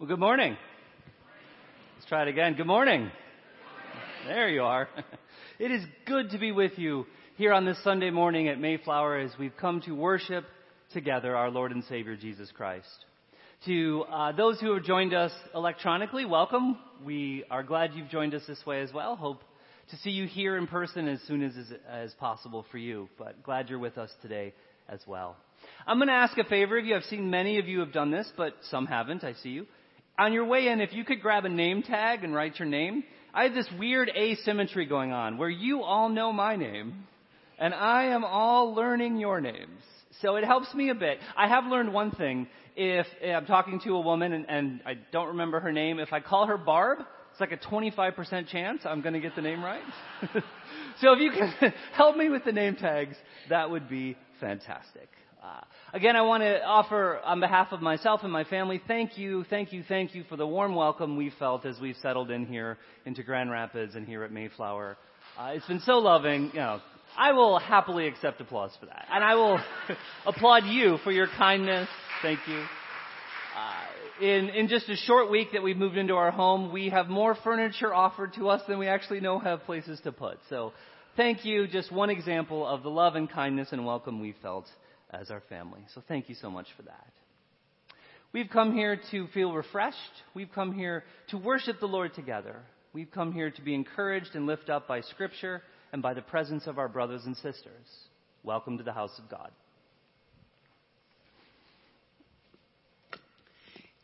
Well, good morning. Let's try it again. Good morning. There you are. It is good to be with you here on this Sunday morning at Mayflower as we've come to worship together our Lord and Savior Jesus Christ. To uh, those who have joined us electronically, welcome. We are glad you've joined us this way as well. Hope to see you here in person as soon as as possible for you. But glad you're with us today as well. I'm going to ask a favor of you. I've seen many of you have done this, but some haven't. I see you. On your way in, if you could grab a name tag and write your name, I have this weird asymmetry going on where you all know my name and I am all learning your names. So it helps me a bit. I have learned one thing. If, I'm talking to a woman and, and I don't remember her name, if I call her Barb, it's like a 25% chance I'm going to get the name right. so if you can help me with the name tags, that would be fantastic. Uh, again, I want to offer on behalf of myself and my family, thank you, thank you, thank you for the warm welcome we felt as we've settled in here into Grand Rapids and here at Mayflower. Uh, it's been so loving. You know, I will happily accept applause for that, and I will applaud you for your kindness. Thank you. Uh, in in just a short week that we've moved into our home, we have more furniture offered to us than we actually know have places to put. So, thank you. Just one example of the love and kindness and welcome we felt as our family. So thank you so much for that. We've come here to feel refreshed. We've come here to worship the Lord together. We've come here to be encouraged and lifted up by Scripture and by the presence of our brothers and sisters. Welcome to the house of God.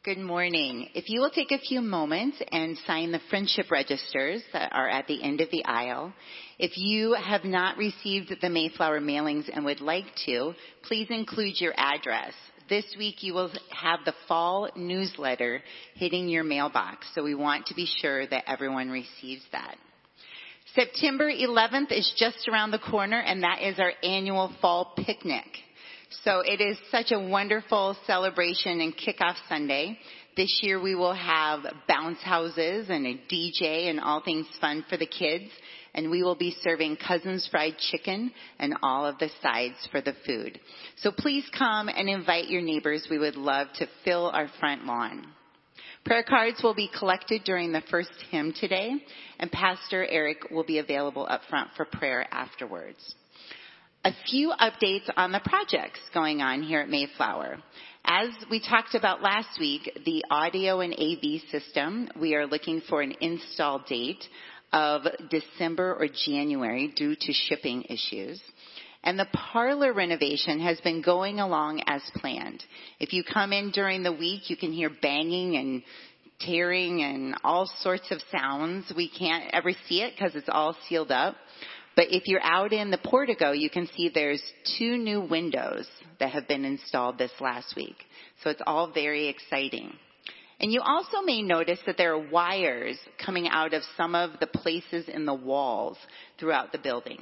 Good morning. If you will take a few moments and sign the friendship registers that are at the end of the aisle. If you have not received the Mayflower mailings and would like to, please include your address. This week you will have the fall newsletter hitting your mailbox, so we want to be sure that everyone receives that. September 11th is just around the corner and that is our annual fall picnic. So it is such a wonderful celebration and kickoff Sunday. This year we will have bounce houses and a DJ and all things fun for the kids. And we will be serving Cousins fried chicken and all of the sides for the food. So please come and invite your neighbors. We would love to fill our front lawn. Prayer cards will be collected during the first hymn today, and Pastor Eric will be available up front for prayer afterwards a few updates on the projects going on here at Mayflower. As we talked about last week, the audio and AV system, we are looking for an install date of December or January due to shipping issues. And the parlor renovation has been going along as planned. If you come in during the week, you can hear banging and tearing and all sorts of sounds. We can't ever see it because it's all sealed up. But if you're out in the portico, you can see there's two new windows that have been installed this last week. So it's all very exciting. And you also may notice that there are wires coming out of some of the places in the walls throughout the building.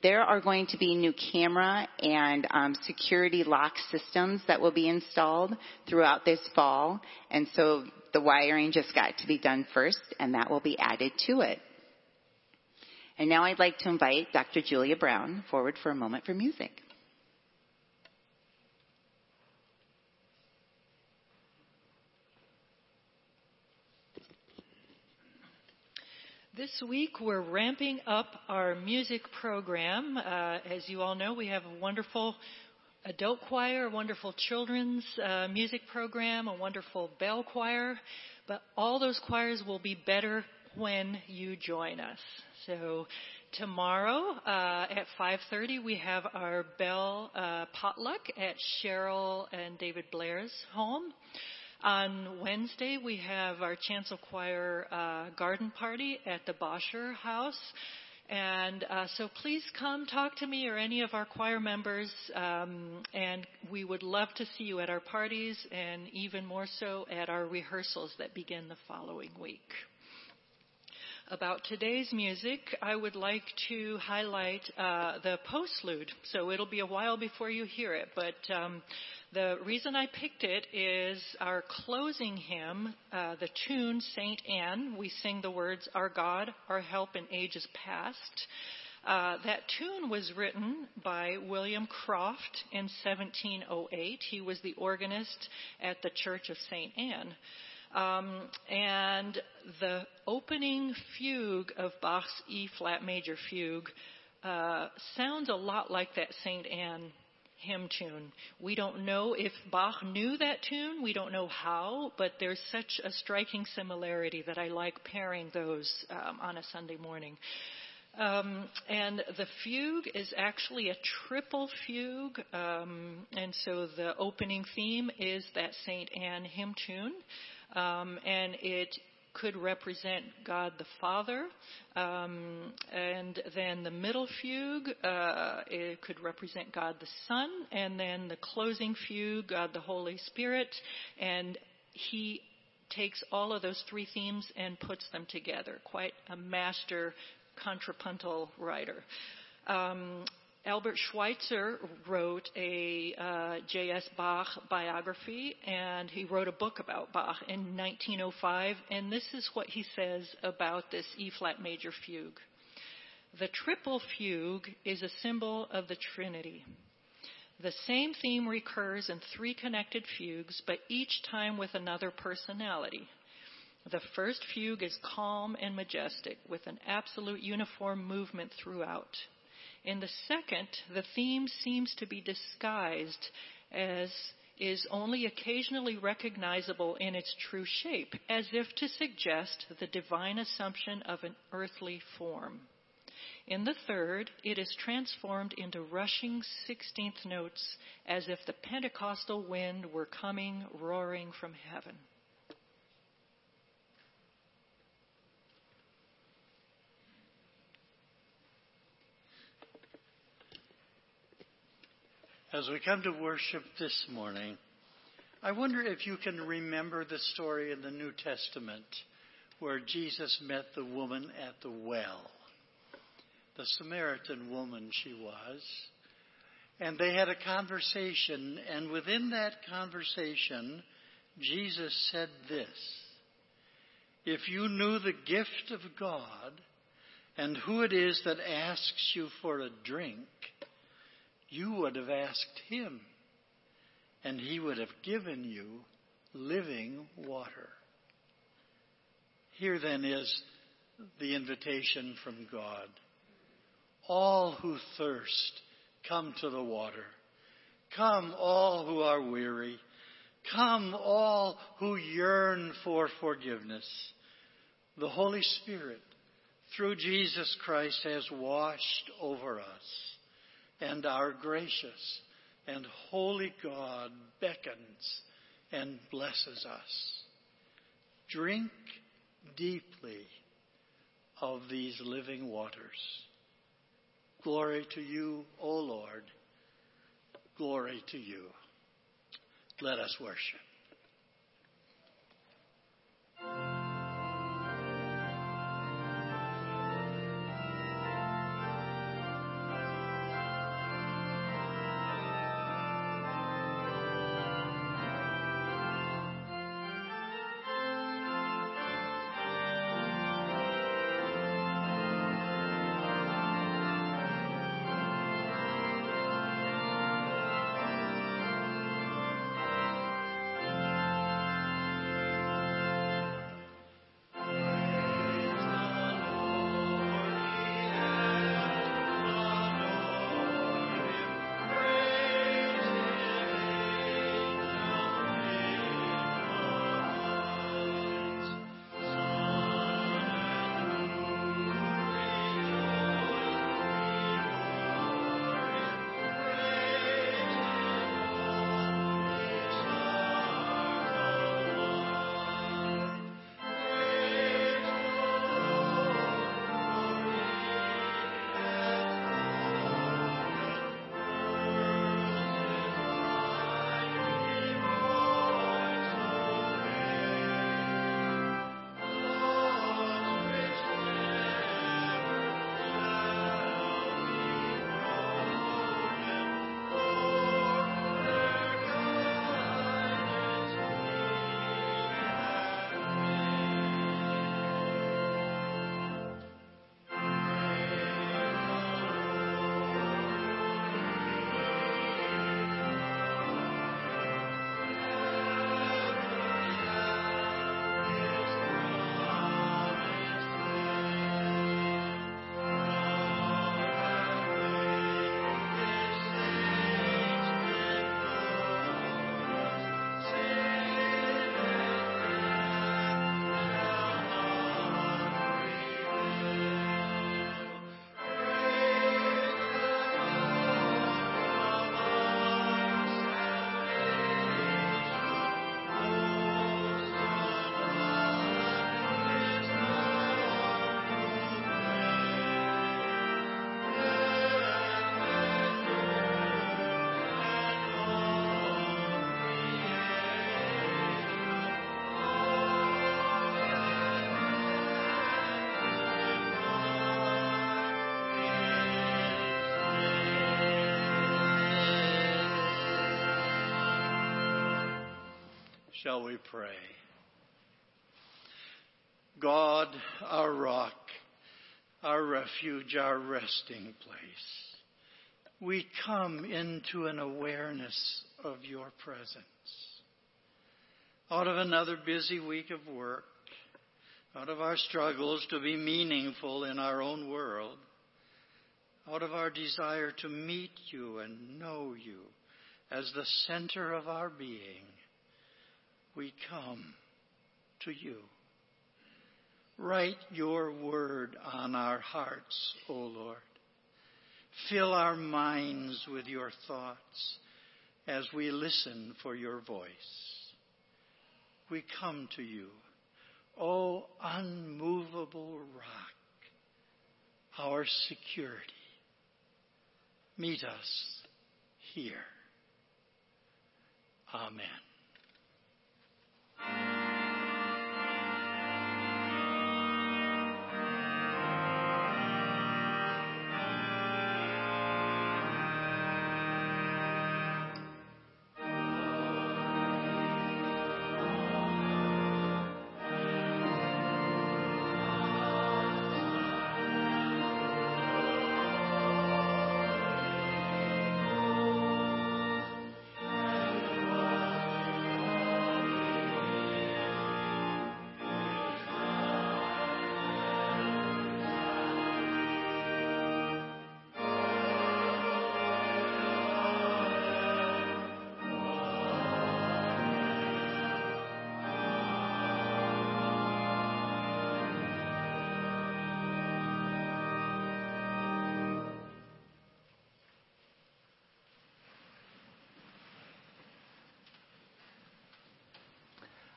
There are going to be new camera and um, security lock systems that will be installed throughout this fall. And so the wiring just got to be done first and that will be added to it. And now I'd like to invite Dr. Julia Brown forward for a moment for music. This week we're ramping up our music program. Uh, as you all know, we have a wonderful adult choir, a wonderful children's uh, music program, a wonderful bell choir, but all those choirs will be better when you join us. So tomorrow uh, at 5:30 we have our bell uh, potluck at Cheryl and David Blair's home. On Wednesday we have our chancel choir uh, garden party at the Bosher House. And uh, so please come talk to me or any of our choir members, um, and we would love to see you at our parties and even more so at our rehearsals that begin the following week about today's music, I would like to highlight uh, the postlude. So it'll be a while before you hear it, but um, the reason I picked it is our closing hymn, uh, the tune Saint Anne. We sing the words, "Our God, our help in ages past." Uh, that tune was written by William Croft in 1708. He was the organist at the Church of St. Anne. Um, and the opening fugue of Bach's E flat major fugue uh, sounds a lot like that St. Anne hymn tune. We don't know if Bach knew that tune. We don't know how, but there's such a striking similarity that I like pairing those um, on a Sunday morning. Um, and the fugue is actually a triple fugue, um, and so the opening theme is that Saint Anne hymn tune, um, and it could represent God the Father, um, and then the middle fugue uh, it could represent God the Son, and then the closing fugue, God the Holy Spirit, and he takes all of those three themes and puts them together. Quite a master contrapuntal writer. Um, Albert Schweitzer wrote a uh, J.S. Bach biography, and he wrote a book about Bach in 1905. And this is what he says about this E flat major fugue. The triple fugue is a symbol of the Trinity. The same theme recurs in three connected fugues, but each time with another personality. The first fugue is calm and majestic, with an absolute uniform movement throughout. In the second, the theme seems to be disguised as is only occasionally recognizable in its true shape, as if to suggest the divine assumption of an earthly form. In the third, it is transformed into rushing sixteenth notes as if the Pentecostal wind were coming roaring from heaven. As we come to worship this morning, I wonder if you can remember the story in the New Testament where Jesus met the woman at the well. The Samaritan woman she was. And they had a conversation, and within that conversation, Jesus said this If you knew the gift of God and who it is that asks you for a drink, you would have asked him, and he would have given you living water. Here then is the invitation from God. All who thirst, come to the water. Come, all who are weary. Come, all who yearn for forgiveness. The Holy Spirit, through Jesus Christ, has washed over us and our gracious and holy God beckons and blesses us. Drink deeply of these living waters. Glory to you, O Lord. Glory to you. Let us worship. Shall we pray? God, our rock, our refuge, our resting place, we come into an awareness of your presence. Out of another busy week of work, out of our struggles to be meaningful in our own world, out of our desire to meet you and know you as the center of our being, we come to you. Write your word on our hearts, O Lord. Fill our minds with your thoughts as we listen for your voice. We come to you, O unmovable rock, our security. Meet us here. Amen.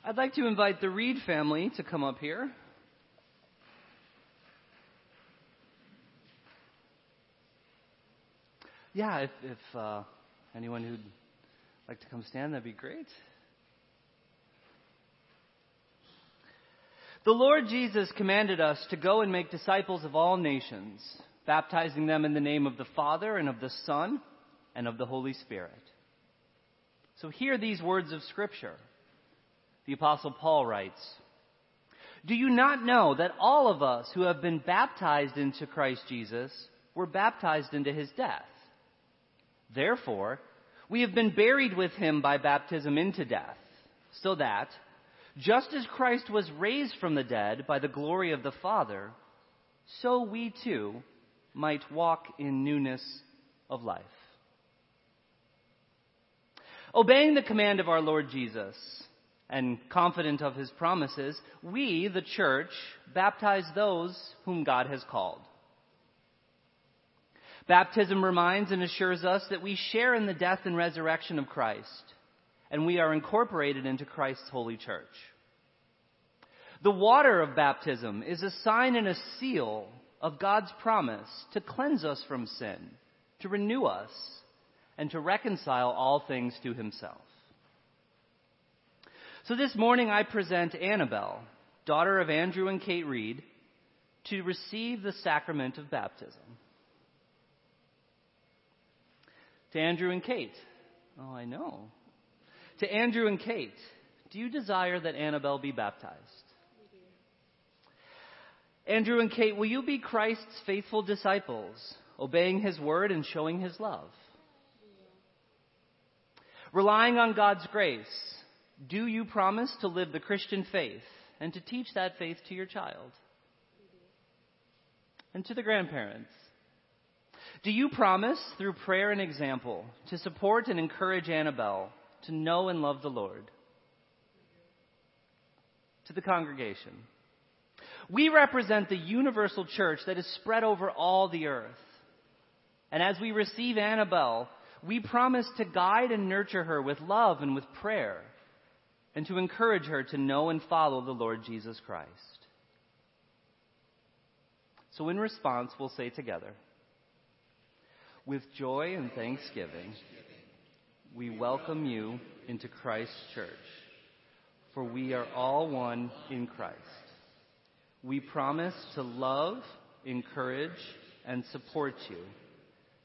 I'd like to invite the Reed family to come up here. Yeah, if, if uh, anyone who'd like to come stand, that'd be great. The Lord Jesus commanded us to go and make disciples of all nations, baptizing them in the name of the Father and of the Son and of the Holy Spirit. So hear these words of Scripture. The Apostle Paul writes, Do you not know that all of us who have been baptized into Christ Jesus were baptized into his death? Therefore, we have been buried with him by baptism into death, so that, just as Christ was raised from the dead by the glory of the Father, so we too might walk in newness of life. Obeying the command of our Lord Jesus, and confident of his promises, we, the church, baptize those whom God has called. Baptism reminds and assures us that we share in the death and resurrection of Christ, and we are incorporated into Christ's holy church. The water of baptism is a sign and a seal of God's promise to cleanse us from sin, to renew us, and to reconcile all things to himself. So this morning I present Annabelle, daughter of Andrew and Kate Reed, to receive the sacrament of baptism. To Andrew and Kate. Oh, I know. To Andrew and Kate, do you desire that Annabelle be baptized? Andrew and Kate, will you be Christ's faithful disciples, obeying his word and showing his love? Relying on God's grace, do you promise to live the Christian faith and to teach that faith to your child? And to the grandparents. Do you promise, through prayer and example, to support and encourage Annabelle to know and love the Lord? To the congregation. We represent the universal church that is spread over all the earth. And as we receive Annabelle, we promise to guide and nurture her with love and with prayer and to encourage her to know and follow the Lord Jesus Christ. So, in response, we'll say together, with joy and thanksgiving, we welcome you into Christ's church, for we are all one in Christ. We promise to love, encourage, and support you,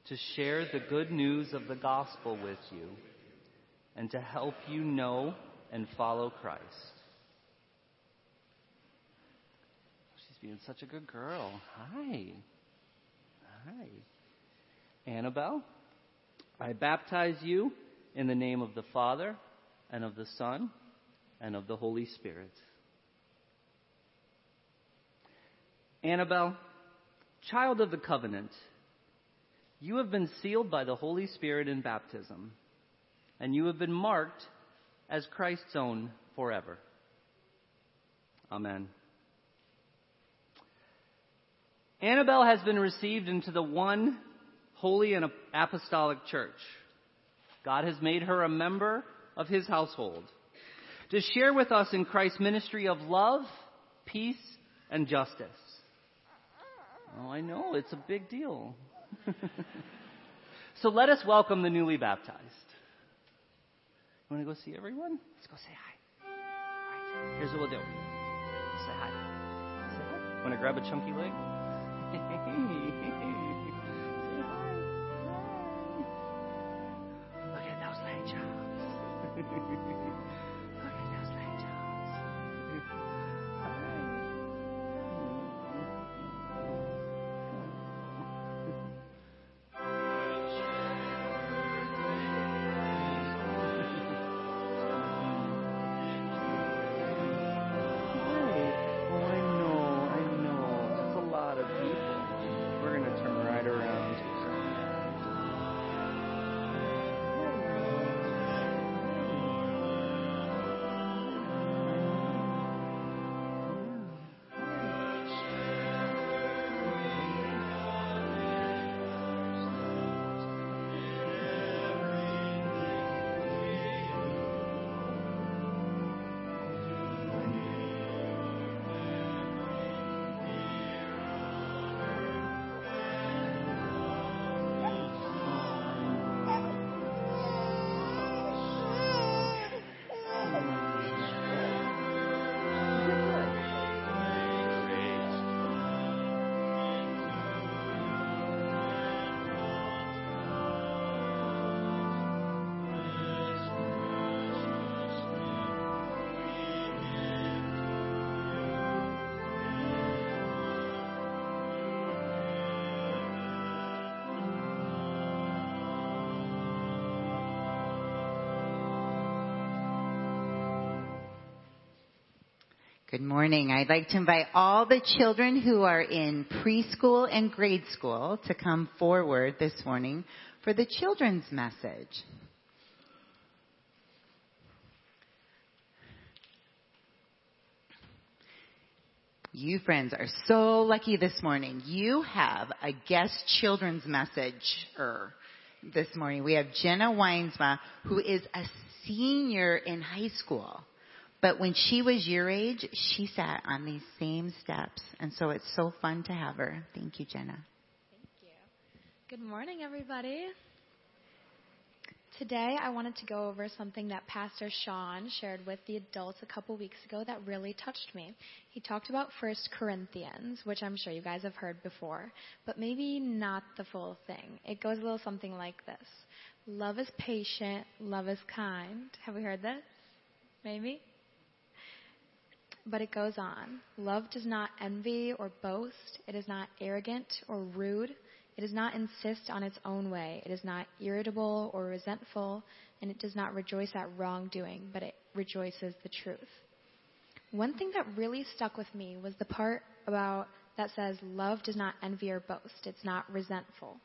to share the good news of the gospel with you, and to help you know and follow Christ. Oh, she's being such a good girl. Hi. Hi. Annabelle, I baptize you in the name of the Father and of the Son and of the Holy Spirit. Annabelle, child of the covenant, you have been sealed by the Holy Spirit in baptism, and you have been marked as Christ's own forever. Amen. Annabelle has been received into the one holy and apostolic church. God has made her a member of his household to share with us in Christ's ministry of love, peace, and justice. Oh, I know, it's a big deal. so let us welcome the newly baptized. You want to go see everyone? Let's go say hi. All right, here's what we'll do. Say hi. Say hi. Want to grab a chunky leg? say hi. Look at those leg chops. Good morning. I'd like to invite all the children who are in preschool and grade school to come forward this morning for the children's message. You friends are so lucky this morning. You have a guest children's messenger this morning. We have Jenna Weinsma, who is a senior in high school. But when she was your age, she sat on these same steps. And so it's so fun to have her. Thank you, Jenna. Thank you. Good morning, everybody. Today, I wanted to go over something that Pastor Sean shared with the adults a couple weeks ago that really touched me. He talked about 1 Corinthians, which I'm sure you guys have heard before, but maybe not the full thing. It goes a little something like this Love is patient, love is kind. Have we heard this? Maybe? But it goes on. Love does not envy or boast. It is not arrogant or rude. It does not insist on its own way. It is not irritable or resentful. And it does not rejoice at wrongdoing, but it rejoices the truth. One thing that really stuck with me was the part about that says love does not envy or boast. It's not resentful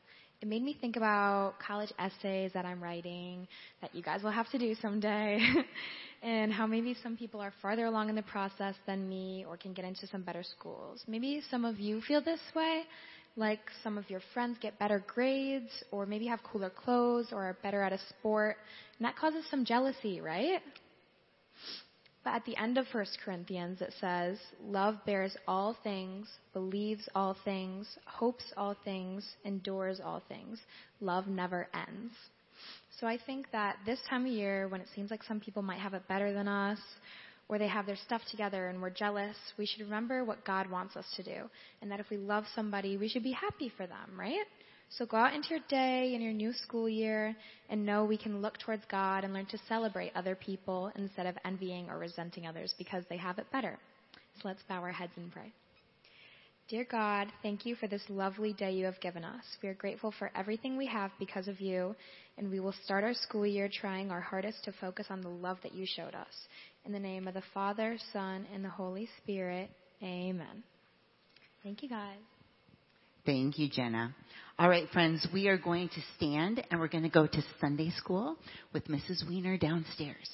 it made me think about college essays that I'm writing that you guys will have to do someday, and how maybe some people are farther along in the process than me or can get into some better schools. Maybe some of you feel this way, like some of your friends get better grades, or maybe have cooler clothes, or are better at a sport, and that causes some jealousy, right? But at the end of 1 Corinthians, it says, Love bears all things, believes all things, hopes all things, endures all things. Love never ends. So I think that this time of year, when it seems like some people might have it better than us, or they have their stuff together and we're jealous, we should remember what God wants us to do. And that if we love somebody, we should be happy for them, right? So go out into your day and your new school year and know we can look towards God and learn to celebrate other people instead of envying or resenting others because they have it better. So let's bow our heads and pray. Dear God, thank you for this lovely day you have given us. We are grateful for everything we have because of you, and we will start our school year trying our hardest to focus on the love that you showed us. In the name of the Father, Son, and the Holy Spirit, amen. Thank you, guys. Thank you, Jenna. All right, friends, we are going to stand and we're going to go to Sunday school with Mrs. Weiner downstairs.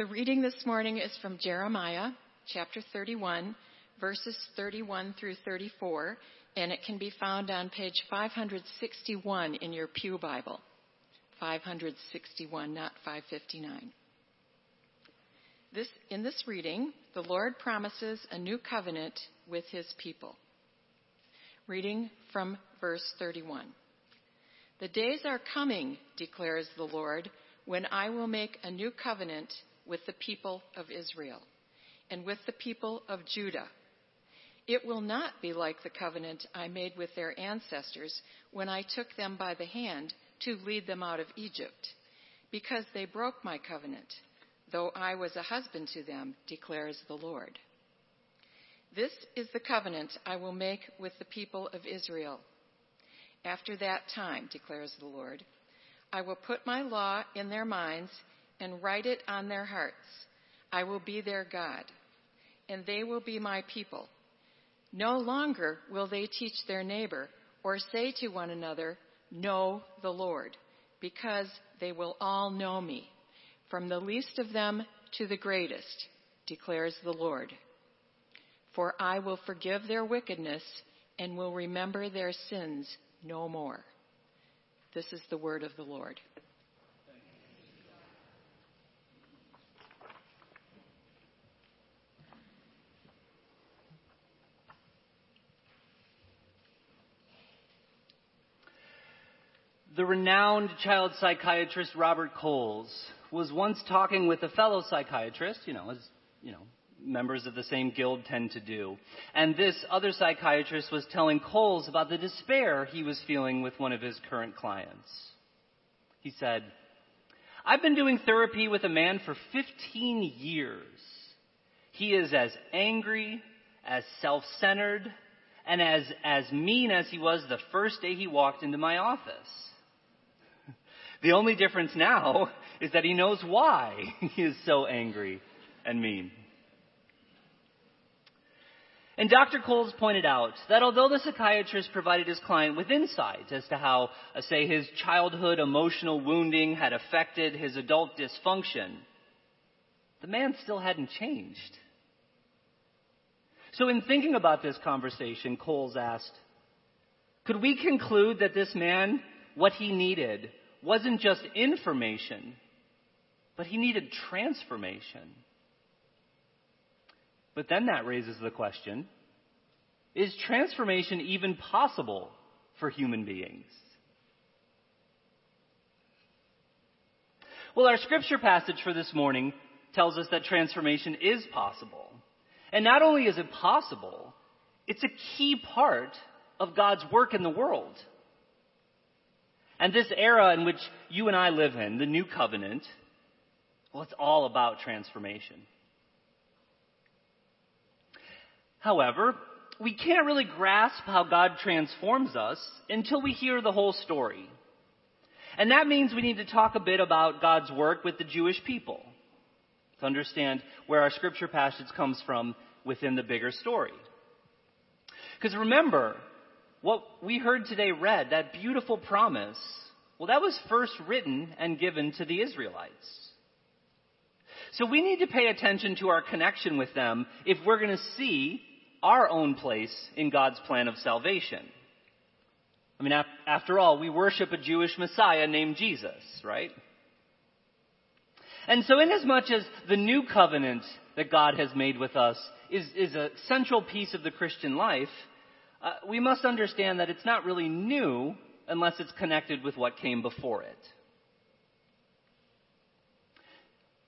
The reading this morning is from Jeremiah chapter 31, verses 31 through 34, and it can be found on page 561 in your Pew Bible. 561, not 559. This, in this reading, the Lord promises a new covenant with his people. Reading from verse 31. The days are coming, declares the Lord, when I will make a new covenant with the people of Israel and with the people of Judah. It will not be like the covenant I made with their ancestors when I took them by the hand to lead them out of Egypt, because they broke my covenant, though I was a husband to them, declares the Lord. This is the covenant I will make with the people of Israel. After that time, declares the Lord, I will put my law in their minds and write it on their hearts. I will be their God, and they will be my people. No longer will they teach their neighbor or say to one another, Know the Lord, because they will all know me, from the least of them to the greatest, declares the Lord. For I will forgive their wickedness and will remember their sins no more. This is the word of the Lord. The renowned child psychiatrist Robert Coles was once talking with a fellow psychiatrist, you know, as, you know, members of the same guild tend to do. And this other psychiatrist was telling Coles about the despair he was feeling with one of his current clients. He said, I've been doing therapy with a man for 15 years. He is as angry, as self-centered, and as, as mean as he was the first day he walked into my office. The only difference now is that he knows why he is so angry and mean. And Dr. Coles pointed out that although the psychiatrist provided his client with insights as to how, uh, say, his childhood emotional wounding had affected his adult dysfunction, the man still hadn't changed. So in thinking about this conversation, Coles asked, could we conclude that this man, what he needed wasn't just information, but he needed transformation. But then that raises the question is transformation even possible for human beings? Well, our scripture passage for this morning tells us that transformation is possible. And not only is it possible, it's a key part of God's work in the world. And this era in which you and I live in, the new covenant, well, it's all about transformation. However, we can't really grasp how God transforms us until we hear the whole story. And that means we need to talk a bit about God's work with the Jewish people to understand where our scripture passage comes from within the bigger story. Because remember, what we heard today read, that beautiful promise, well, that was first written and given to the Israelites. So we need to pay attention to our connection with them if we're going to see our own place in God's plan of salvation. I mean, after all, we worship a Jewish Messiah named Jesus, right? And so inasmuch as the new covenant that God has made with us is, is a central piece of the Christian life, uh, we must understand that it's not really new unless it's connected with what came before it.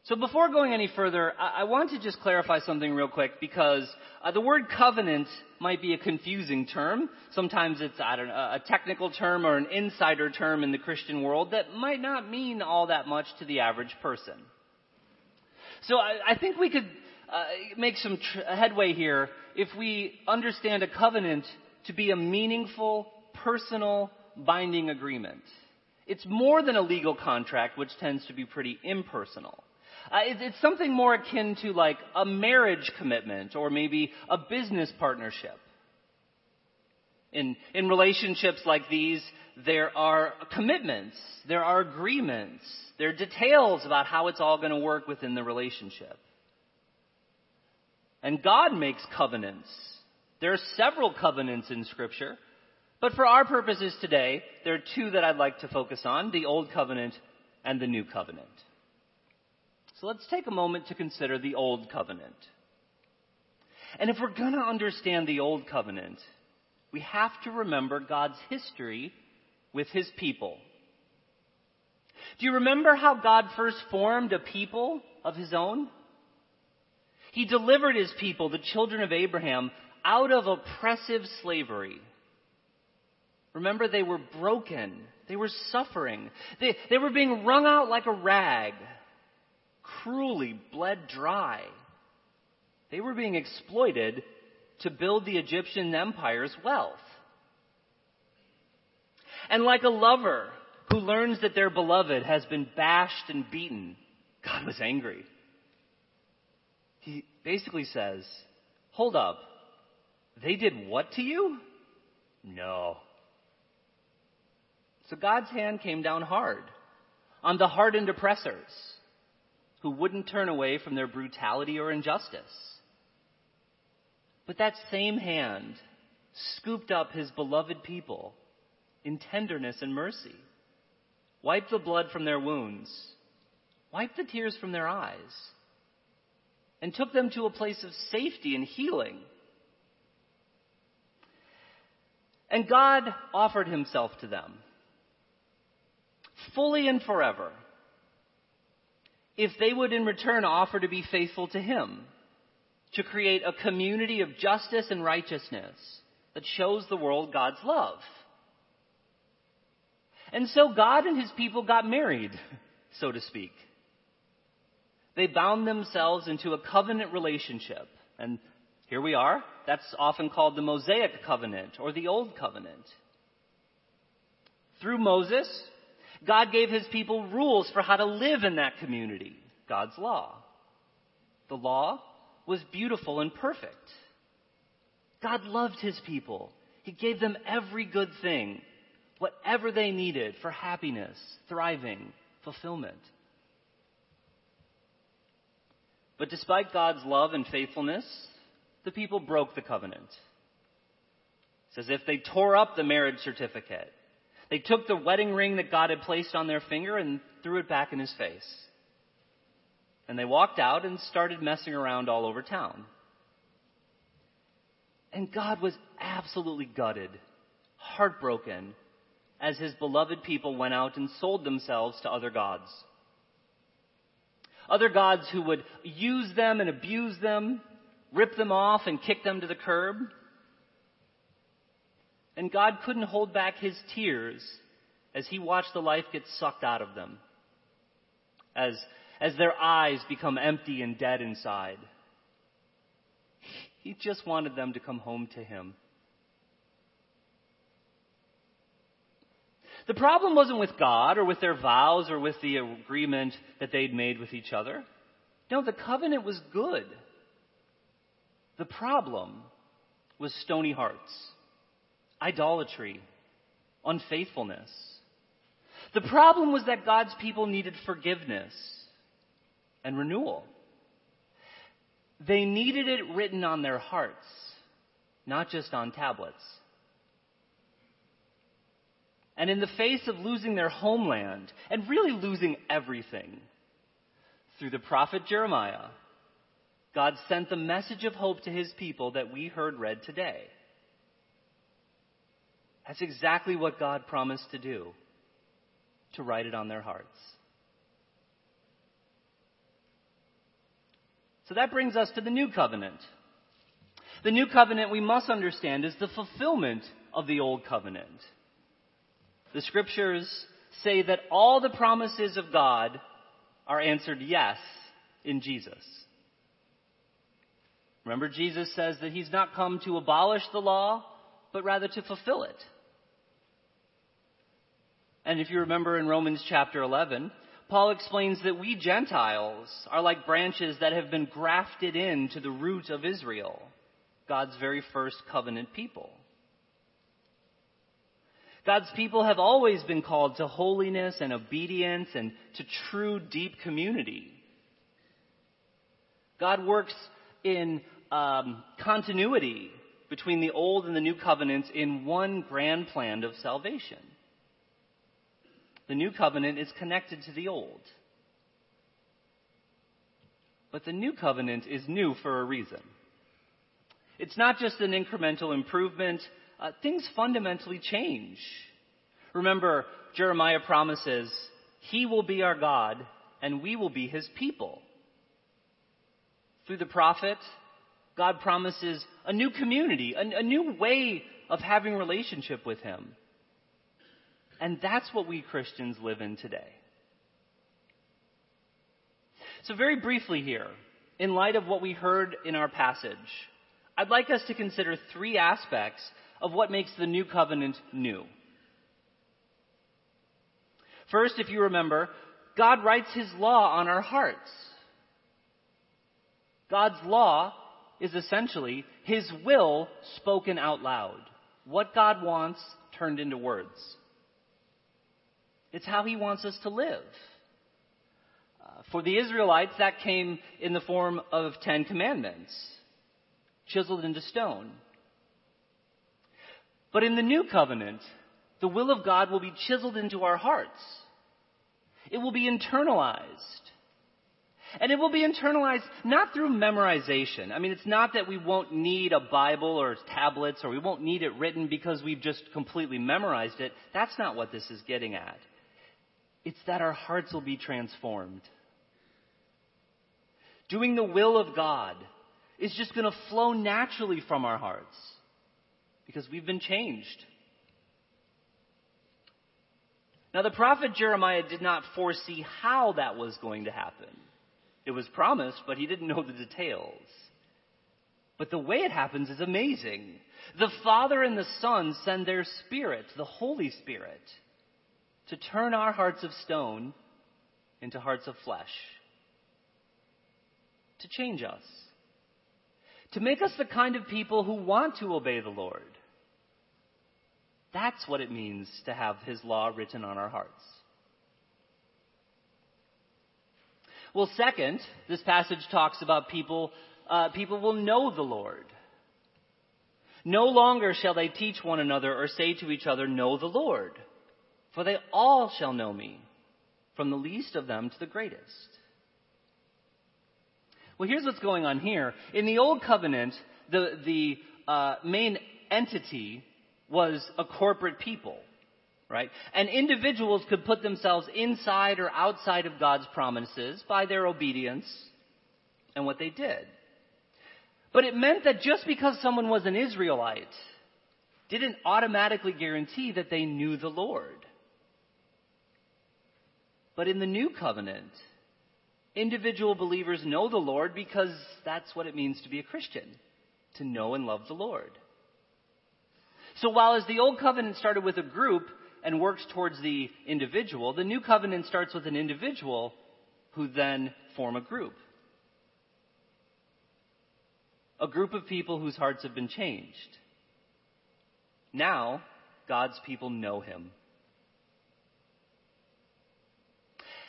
So before going any further, I, want to just clarify something real quick because uh, the word covenant might be a confusing term. Sometimes it's, I don't know, a technical term or an insider term in the Christian world that might not mean all that much to the average person. So I, I think we could uh, make some tr- headway here if we understand a covenant to be a meaningful, personal, binding agreement. It's more than a legal contract, which tends to be pretty impersonal. Uh, it, it's something more akin to like a marriage commitment or maybe a business partnership. In, in relationships like these, there are commitments, there are agreements, there are details about how it's all going to work within the relationship. And God makes covenants. There are several covenants in Scripture, but for our purposes today, there are two that I'd like to focus on the Old Covenant and the New Covenant. So let's take a moment to consider the Old Covenant. And if we're going to understand the Old Covenant, we have to remember God's history with His people. Do you remember how God first formed a people of His own? He delivered His people, the children of Abraham, out of oppressive slavery. Remember, they were broken. They were suffering. They, they were being wrung out like a rag cruelly bled dry. They were being exploited to build the Egyptian empire's wealth. And like a lover who learns that their beloved has been bashed and beaten, God was angry. He basically says, Hold up. They did what to you? No. So God's hand came down hard on the hardened oppressors who wouldn't turn away from their brutality or injustice. But that same hand scooped up his beloved people in tenderness and mercy, wiped the blood from their wounds, wiped the tears from their eyes, and took them to a place of safety and healing. And God offered himself to them, fully and forever if they would in return offer to be faithful to Him, to create a community of justice and righteousness that shows the world God's love. And so God and His people got married, so to speak. They bound themselves into a covenant relationship. And here we are. That's often called the Mosaic covenant or the Old covenant. Through Moses, God gave his people rules for how to live in that community, God's law. The law was beautiful and perfect. God loved his people. He gave them every good thing, whatever they needed for happiness, thriving, fulfillment. But despite God's love and faithfulness, the people broke the covenant. It's as if they tore up the marriage certificate they took the wedding ring that God had placed on their finger and threw it back in his face. And they walked out and started messing around all over town. And God was absolutely gutted, heartbroken, as his beloved people went out and sold themselves to other gods. Other gods who would use them and abuse them, rip them off and kick them to the curb. And God couldn't hold back his tears as he watched the life get sucked out of them, as, as their eyes become empty and dead inside. He just wanted them to come home to him. The problem wasn't with God or with their vows or with the agreement that they'd made with each other. No, the covenant was good. The problem was stony hearts idolatry, unfaithfulness. The problem was that God's people needed forgiveness and renewal. They needed it written on their hearts, not just on tablets. And in the face of losing their homeland and really losing everything, through the prophet Jeremiah, God sent the message of hope to his people that we heard read today. That's exactly what God promised to do, to write it on their hearts. So that brings us to the new covenant. The new covenant, we must understand, is the fulfillment of the old covenant. The scriptures say that all the promises of God are answered yes in Jesus. Remember, Jesus says that he's not come to abolish the law, but rather to fulfill it. And if you remember in Romans chapter 11, Paul explains that we Gentiles are like branches that have been grafted into the root of Israel, God's very first covenant people. God's people have always been called to holiness and obedience and to true deep community. God works in um, continuity between the old and the new covenants in one grand plan of salvation. The new covenant is connected to the old. But the new covenant is new for a reason. It's not just an incremental improvement, uh, things fundamentally change. Remember, Jeremiah promises, He will be our God and we will be His people. Through the prophet, God promises a new community, a, a new way of having relationship with Him. And that's what we Christians live in today. So very briefly here, in light of what we heard in our passage, I'd like us to consider three aspects of what makes the new covenant new. First, if you remember, God writes His law on our hearts. God's law is essentially His will spoken out loud. What God wants turned into words. It's how He wants us to live. Uh, for the Israelites, that came in the form of Ten Commandments, chiseled into stone. But in the new covenant, the will of God will be chiseled into our hearts. It will be internalized. And it will be internalized not through memorization. I mean, it's not that we won't need a Bible or tablets or we won't need it written because we've just completely memorized it. That's not what this is getting at. It's that our hearts will be transformed. Doing the will of God is just going to flow naturally from our hearts because we've been changed. Now, the prophet Jeremiah did not foresee how that was going to happen. It was promised, but he didn't know the details. But the way it happens is amazing. The Father and the Son send their Spirit, the Holy Spirit, to turn our hearts of stone into hearts of flesh, to change us, to make us the kind of people who want to obey the Lord. That's what it means to have His law written on our hearts. Well, second, this passage talks about people, uh, people will know the Lord. No longer shall they teach one another or say to each other, Know the Lord, for they all shall know me, from the least of them to the greatest. Well, here's what's going on here. In the Old Covenant, the, the uh, main entity was a corporate people right? And individuals could put themselves inside or outside of God's promises by their obedience and what they did. But it meant that just because someone was an Israelite didn't automatically guarantee that they knew the Lord. But in the new covenant, individual believers know the Lord because that's what it means to be a Christian, to know and love the Lord. So while as the old covenant started with a group, and works towards the individual, the new covenant starts with an individual who then form a group. A group of people whose hearts have been changed. Now, God's people know him.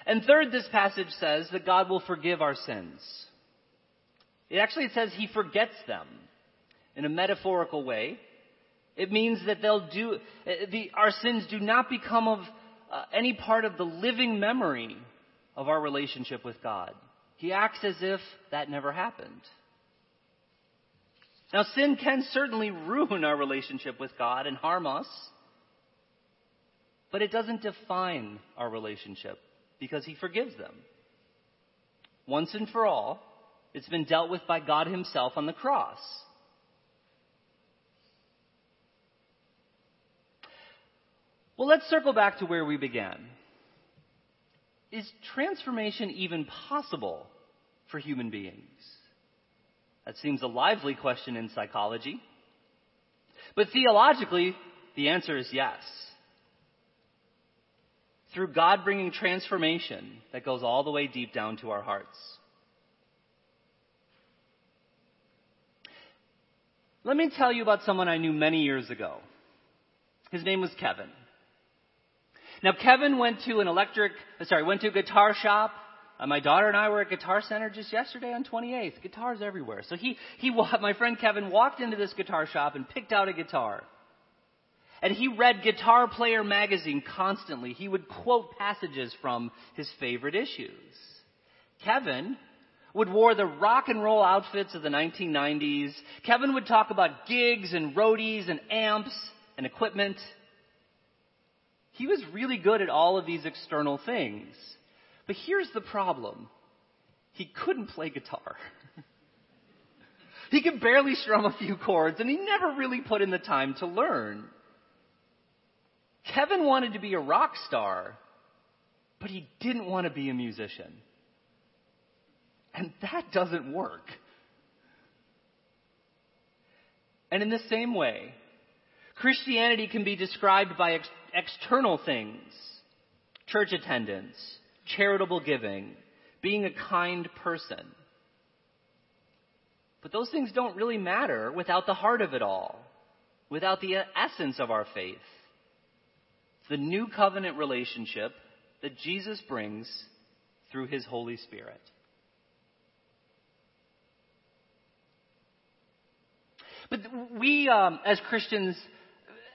And third, this passage says that God will forgive our sins. It actually says he forgets them in a metaphorical way. It means that they'll do, the, our sins do not become of uh, any part of the living memory of our relationship with God. He acts as if that never happened. Now, sin can certainly ruin our relationship with God and harm us, but it doesn't define our relationship because He forgives them. Once and for all, it's been dealt with by God Himself on the cross. Well, let's circle back to where we began. Is transformation even possible for human beings? That seems a lively question in psychology. But theologically, the answer is yes. Through God bringing transformation that goes all the way deep down to our hearts. Let me tell you about someone I knew many years ago. His name was Kevin. Now, Kevin went to an electric, uh, sorry, went to a guitar shop. Uh, my daughter and I were at Guitar Center just yesterday on 28th. Guitars everywhere. So he, he, my friend Kevin walked into this guitar shop and picked out a guitar. And he read Guitar Player magazine constantly. He would quote passages from his favorite issues. Kevin would wear the rock and roll outfits of the 1990s. Kevin would talk about gigs and roadies and amps and equipment. He was really good at all of these external things. But here's the problem. He couldn't play guitar. he could barely strum a few chords, and he never really put in the time to learn. Kevin wanted to be a rock star, but he didn't want to be a musician. And that doesn't work. And in the same way, Christianity can be described by ex- external things church attendance, charitable giving, being a kind person. But those things don't really matter without the heart of it all, without the essence of our faith. The new covenant relationship that Jesus brings through his Holy Spirit. But we, um, as Christians,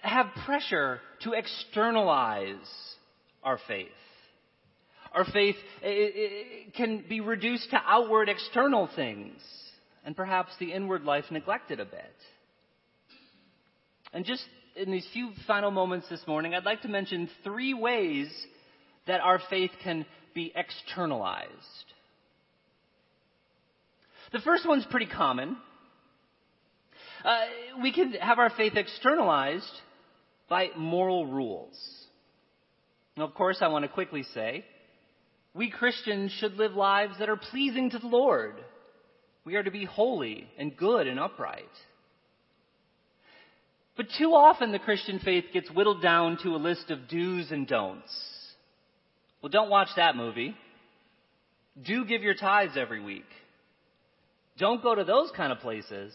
have pressure to externalize our faith. Our faith can be reduced to outward external things, and perhaps the inward life neglected a bit. And just in these few final moments this morning, I'd like to mention three ways that our faith can be externalized. The first one's pretty common. Uh, we can have our faith externalized by moral rules. Now, of course, I want to quickly say we Christians should live lives that are pleasing to the Lord. We are to be holy and good and upright. But too often the Christian faith gets whittled down to a list of do's and don'ts. Well, don't watch that movie. Do give your tithes every week. Don't go to those kind of places.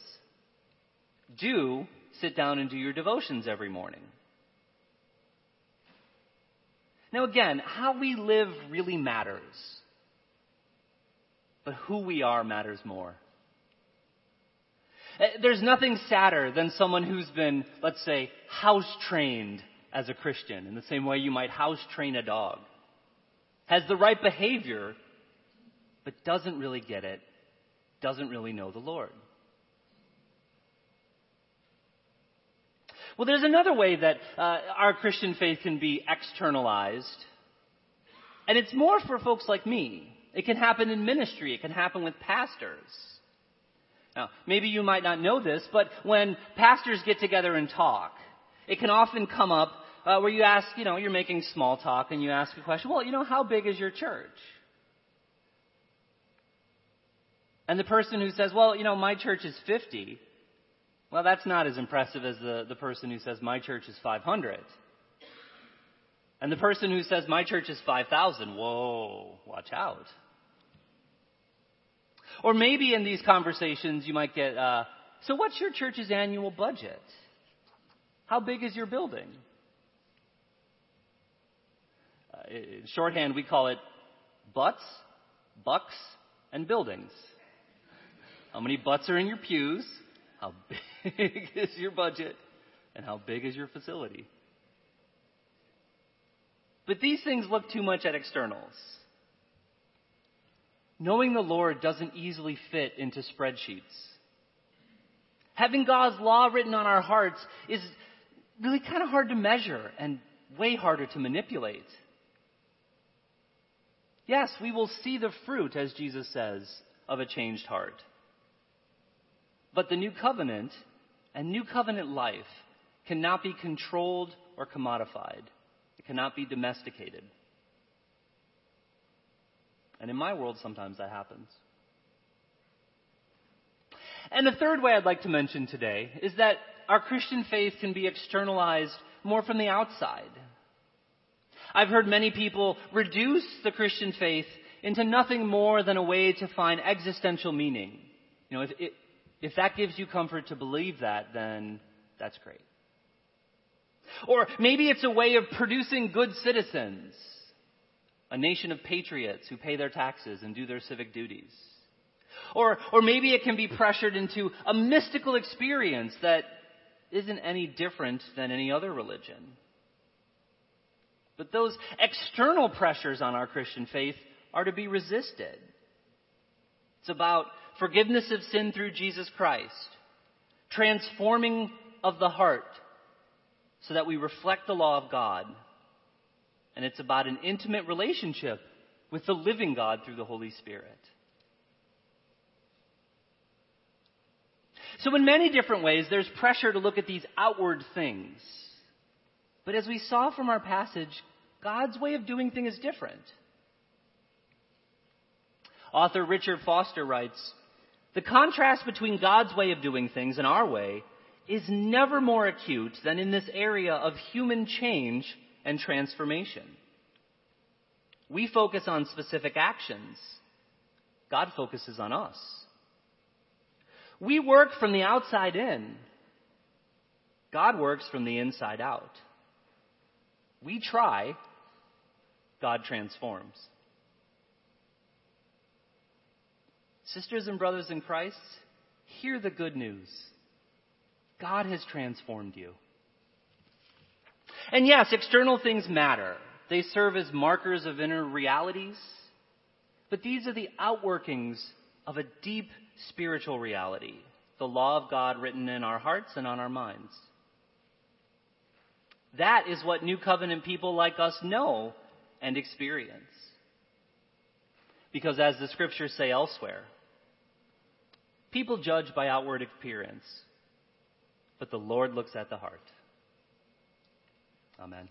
Do sit down and do your devotions every morning. Now, again, how we live really matters. But who we are matters more. Eh, there's nothing sadder than someone who's been, let's say, house trained as a Christian, in the same way you might house train a dog. Has the right behavior, but doesn't really get it, doesn't really know the Lord. Well, there's another way that uh, our Christian faith can be externalized, and it's more for folks like me. It can happen in ministry, it can happen with pastors. Now, maybe you might not know this, but when pastors get together and talk, it can often come up uh, where you ask, you know, you're making small talk and you ask a question, well, you know, how big is your church? And the person who says, well, you know, my church is 50, well, that's not as impressive as the, the person who says, My church is 500. And the person who says, My church is 5,000, whoa, watch out. Or maybe in these conversations you might get, uh, So what's your church's annual budget? How big is your building? Uh, in shorthand, we call it butts, bucks, and buildings. How many butts are in your pews? How big is your budget? And how big is your facility? But these things look too much at externals. knowing the Lord doesn't easily fit into spreadsheets. Having God's law written on our hearts is really kind of hard to measure and way harder to manipulate. Yes, we will see the fruit, as Jesus says, of a changed heart. But the new covenant and new covenant life cannot be controlled or commodified. It cannot be domesticated. And in my world, sometimes that happens. And the third way I'd like to mention today is that our Christian faith can be externalized more from the outside. I've heard many people reduce the Christian faith into nothing more than a way to find existential meaning. You know, if, if that gives you comfort to believe that, then that's great. Or maybe it's a way of producing good citizens, a nation of patriots who pay their taxes and do their civic duties. Or, or maybe it can be pressured into a mystical experience that isn't any different than any other religion. But those external pressures on our Christian faith are to be resisted. It's about forgiveness of sin through Jesus Christ, transforming of the heart so that we reflect the law of God. And it's about an intimate relationship with the living God through the Holy Spirit. So, in many different ways, there's pressure to look at these outward things. But as we saw from our passage, God's way of doing things is different. Author Richard Foster writes The contrast between God's way of doing things and our way is never more acute than in this area of human change and transformation. We focus on specific actions, God focuses on us. We work from the outside in. God works from the inside out. We try, God transforms. Sisters and brothers in Christ, hear the good news. God has transformed you. And yes, external things matter. They serve as markers of inner realities. But these are the outworkings of a deep spiritual reality, the law of God written in our hearts and on our minds. That is what New Covenant people like us know and experience. Because as the scriptures say elsewhere, people judge by outward appearance, but the Lord looks at the heart. Amen.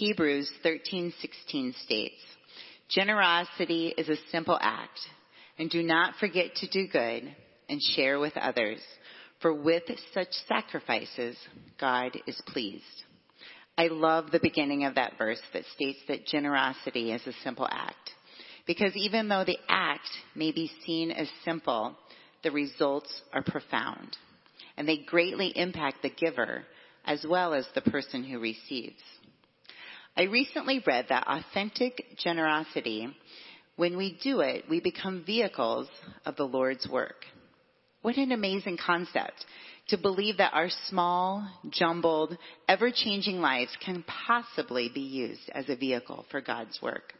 Hebrews 13:16 states, "Generosity is a simple act, and do not forget to do good and share with others, for with such sacrifices God is pleased." I love the beginning of that verse that states that generosity is a simple act. Because even though the act may be seen as simple, the results are profound. And they greatly impact the giver as well as the person who receives. I recently read that authentic generosity, when we do it, we become vehicles of the Lord's work. What an amazing concept to believe that our small, jumbled, ever changing lives can possibly be used as a vehicle for God's work.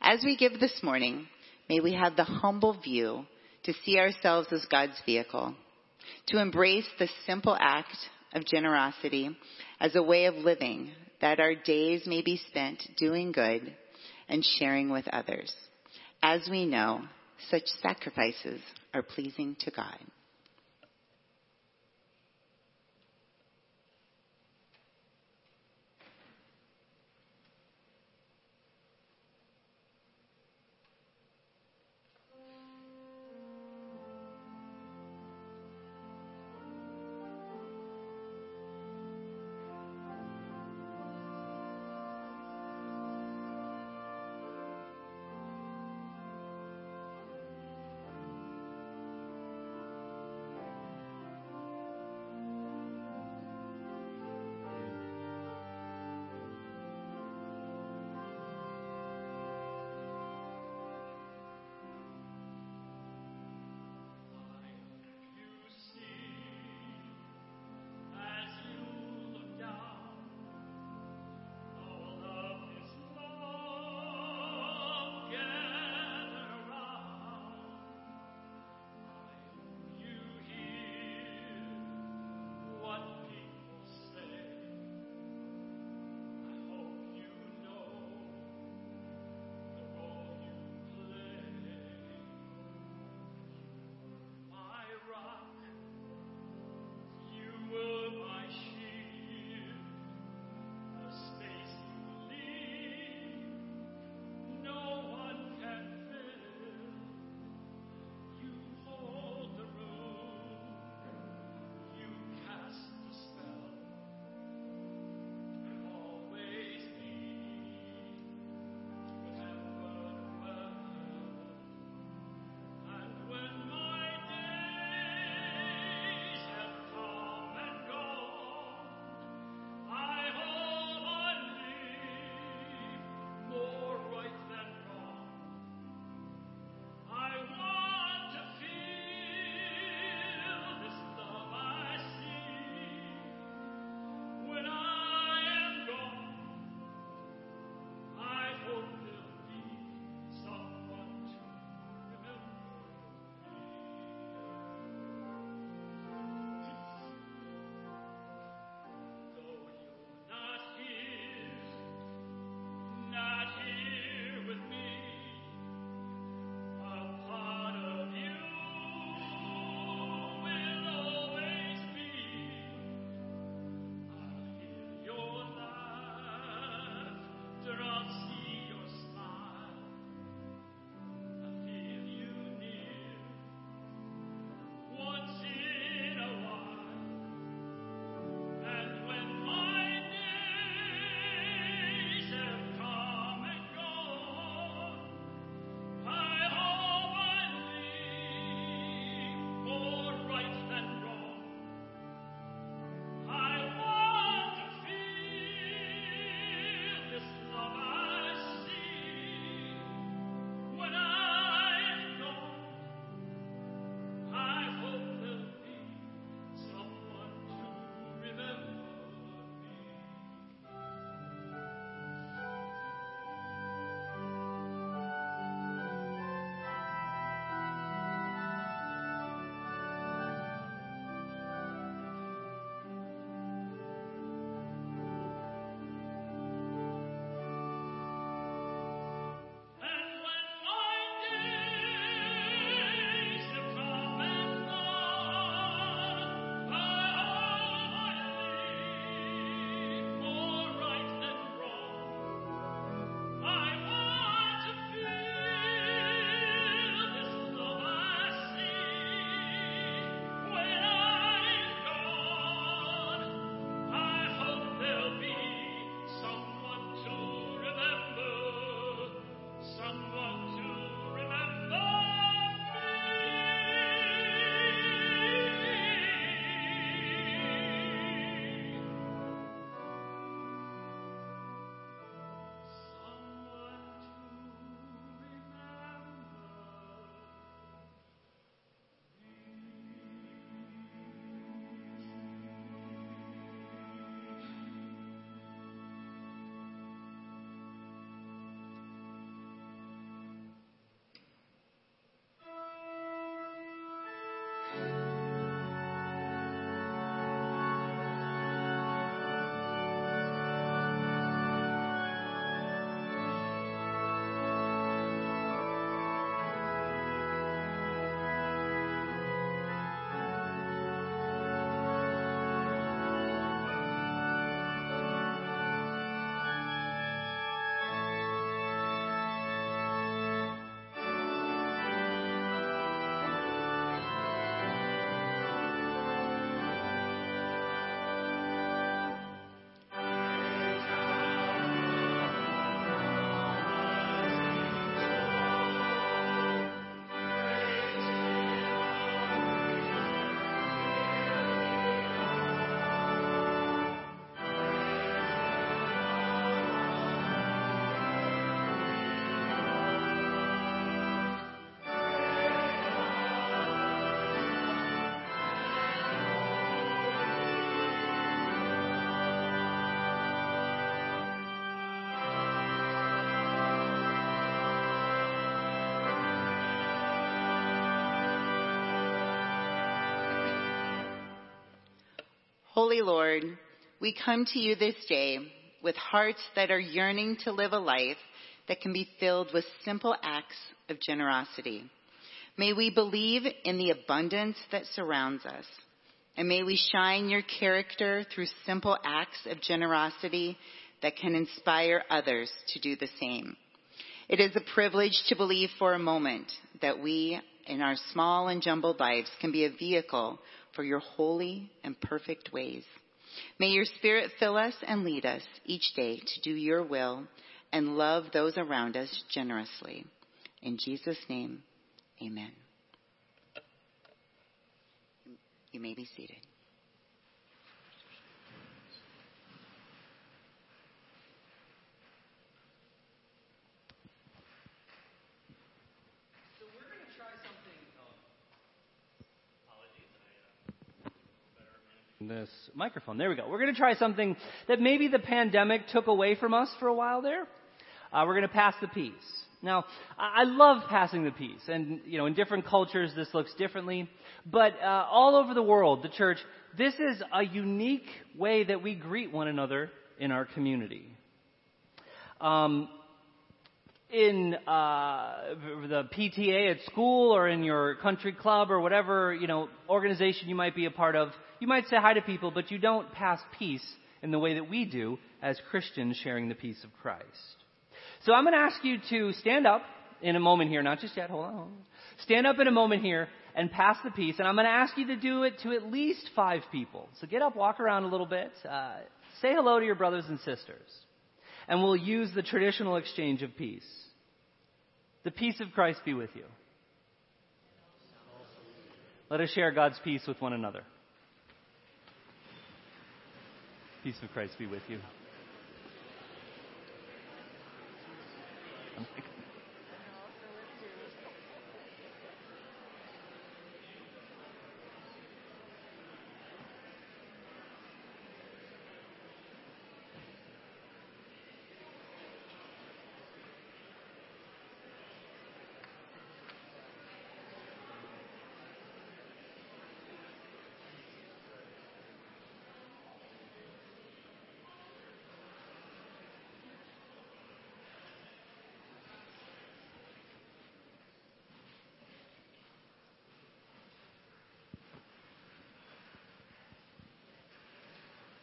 As we give this morning, may we have the humble view to see ourselves as God's vehicle, to embrace the simple act of generosity as a way of living that our days may be spent doing good and sharing with others. As we know, such sacrifices are pleasing to God. Holy Lord, we come to you this day with hearts that are yearning to live a life that can be filled with simple acts of generosity. May we believe in the abundance that surrounds us. And may we shine your character through simple acts of generosity that can inspire others to do the same. It is a privilege to believe for a moment that we, in our small and jumbled lives, can be a vehicle for your holy and perfect ways. May your spirit fill us and lead us each day to do your will and love those around us generously. In Jesus' name, amen. You may be seated. This microphone. There we go. We're going to try something that maybe the pandemic took away from us for a while there. Uh, we're going to pass the peace. Now, I love passing the peace, and you know, in different cultures this looks differently. But uh, all over the world, the church, this is a unique way that we greet one another in our community. Um, in uh, the PTA at school or in your country club or whatever you know organization you might be a part of, you might say hi to people, but you don't pass peace in the way that we do as Christians sharing the peace of Christ. So I'm going to ask you to stand up in a moment here, not just yet, hold on. Stand up in a moment here and pass the peace, and I'm going to ask you to do it to at least five people. So get up, walk around a little bit, uh, say hello to your brothers and sisters, and we'll use the traditional exchange of peace. The peace of Christ be with you. Let us share God's peace with one another. Peace of Christ be with you.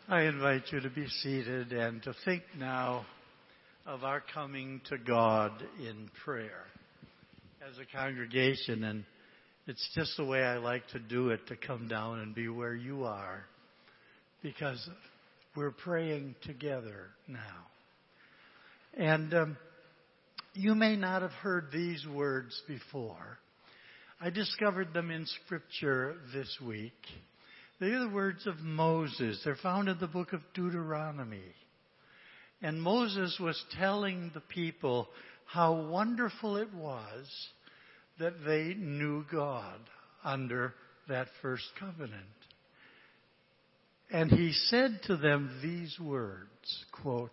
I invite you to be seated and to think now of our coming to God in prayer as a congregation. And it's just the way I like to do it to come down and be where you are because we're praying together now. And um, you may not have heard these words before. I discovered them in Scripture this week. They are the words of Moses. They're found in the book of Deuteronomy. And Moses was telling the people how wonderful it was that they knew God under that first covenant. And he said to them these words, quote,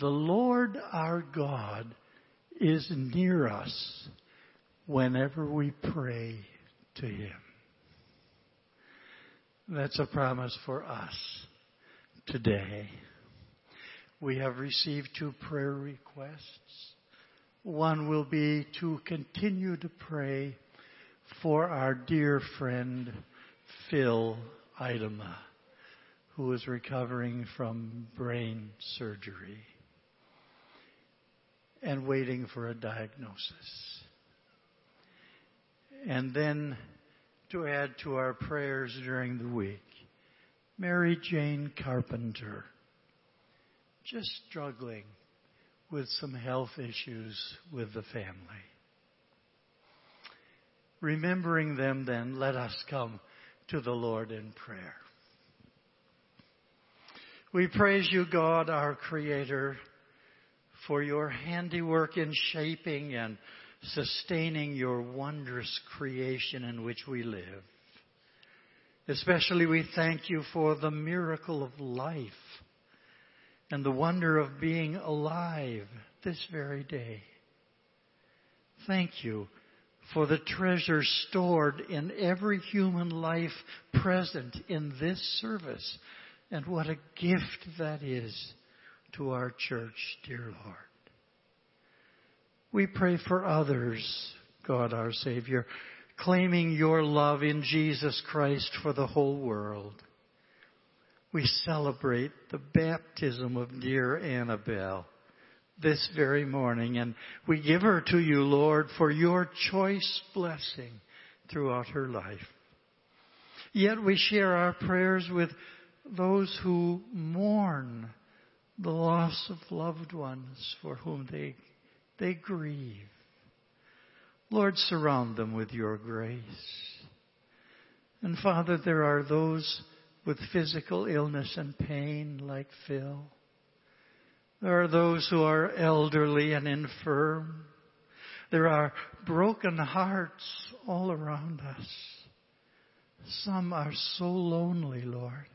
The Lord our God is near us whenever we pray to him. That's a promise for us today. We have received two prayer requests. One will be to continue to pray for our dear friend Phil Idema, who is recovering from brain surgery and waiting for a diagnosis. And then to add to our prayers during the week. Mary Jane Carpenter, just struggling with some health issues with the family. Remembering them, then, let us come to the Lord in prayer. We praise you, God, our Creator, for your handiwork in shaping and sustaining your wondrous creation in which we live. Especially we thank you for the miracle of life and the wonder of being alive this very day. Thank you for the treasure stored in every human life present in this service. And what a gift that is to our church, dear Lord. We pray for others, God our Savior, claiming your love in Jesus Christ for the whole world. We celebrate the baptism of dear Annabelle this very morning. And we give her to you, Lord, for your choice blessing throughout her life. Yet we share our prayers with those who mourn the loss of loved ones for whom they, they grieve. Lord, surround them with your grace. And Father, there are those with physical illness and pain like Phil. There are those who are elderly and infirm. There are broken hearts all around us. Some are so lonely, Lord.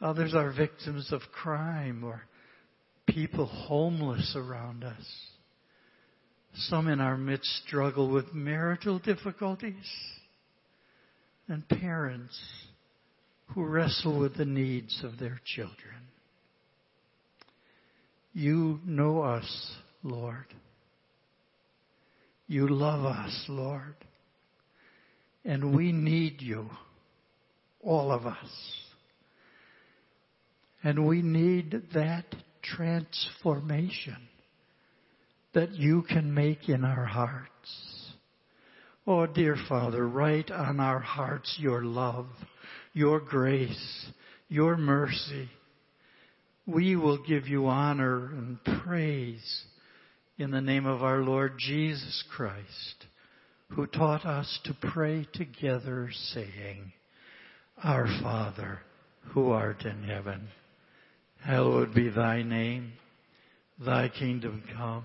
Others are victims of crime or people homeless around us. Some in our midst struggle with marital difficulties and parents who wrestle with the needs of their children. You know us, Lord. You love us, Lord. And we need you, all of us. And we need that transformation that you can make in our hearts. Oh, dear Father, write on our hearts your love, your grace, your mercy, we will give you honor and praise in the name of our Lord Jesus Christ, who taught us to pray together, saying, Our Father, who art in heaven, hallowed be thy name. Thy kingdom come,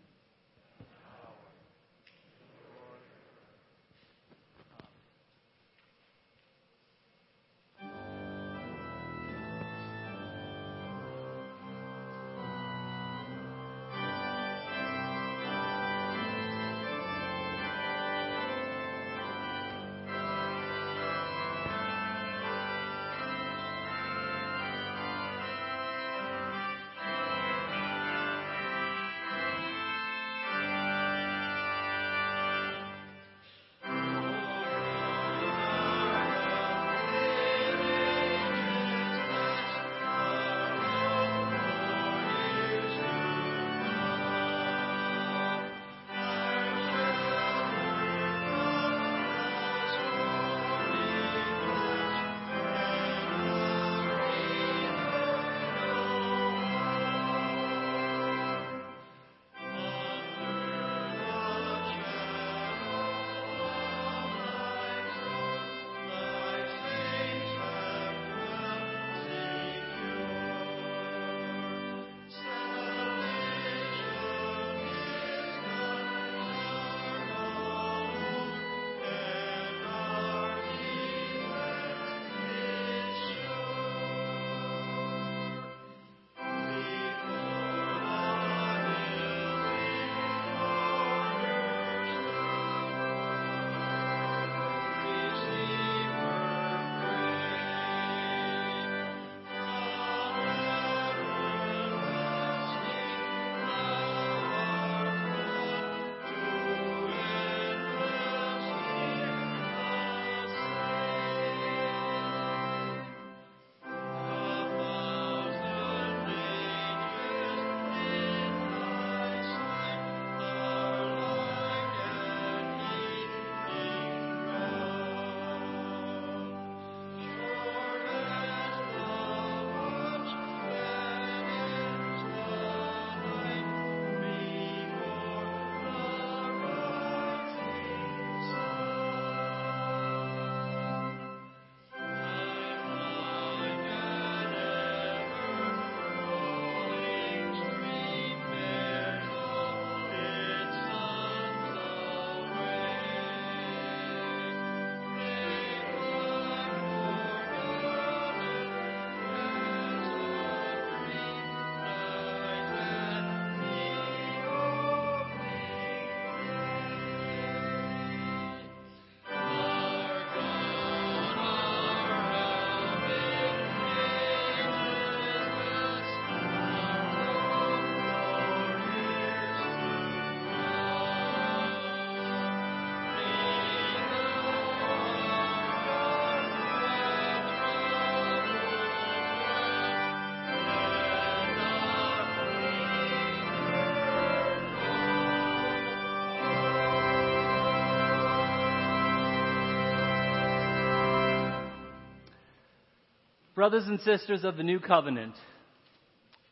Brothers and sisters of the new covenant,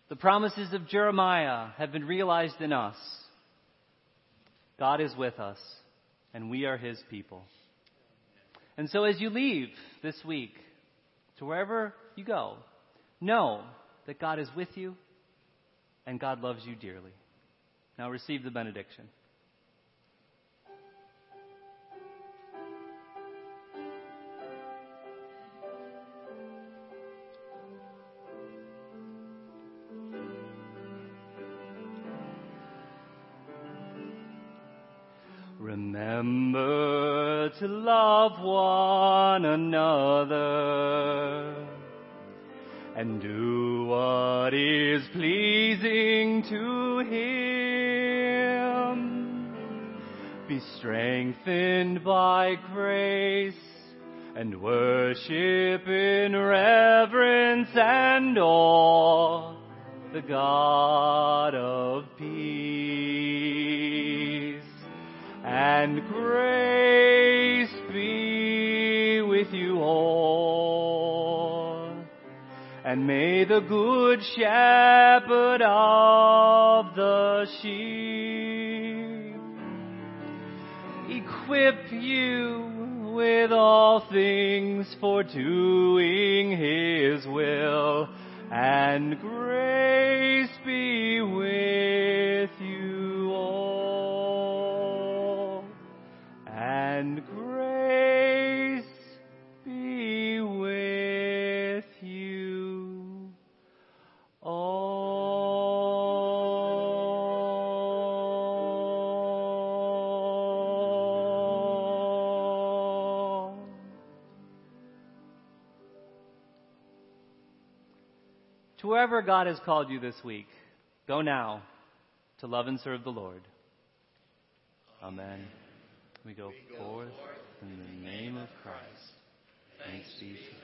the promises of Jeremiah have been realized in us. God is with us, and we are his people. And so as you leave this week to wherever you go, know that God is with you and God loves you dearly. Now receive the benediction. Remember to love one another and do what is pleasing to Him. Be strengthened by grace and worship in reverence and awe the God of And grace be with you all. And may the good shepherd of the sheep equip you with all things for doing his will and has called you this week, go now to love and serve the Lord. Amen. We go forth in the name of Christ. Thanks be to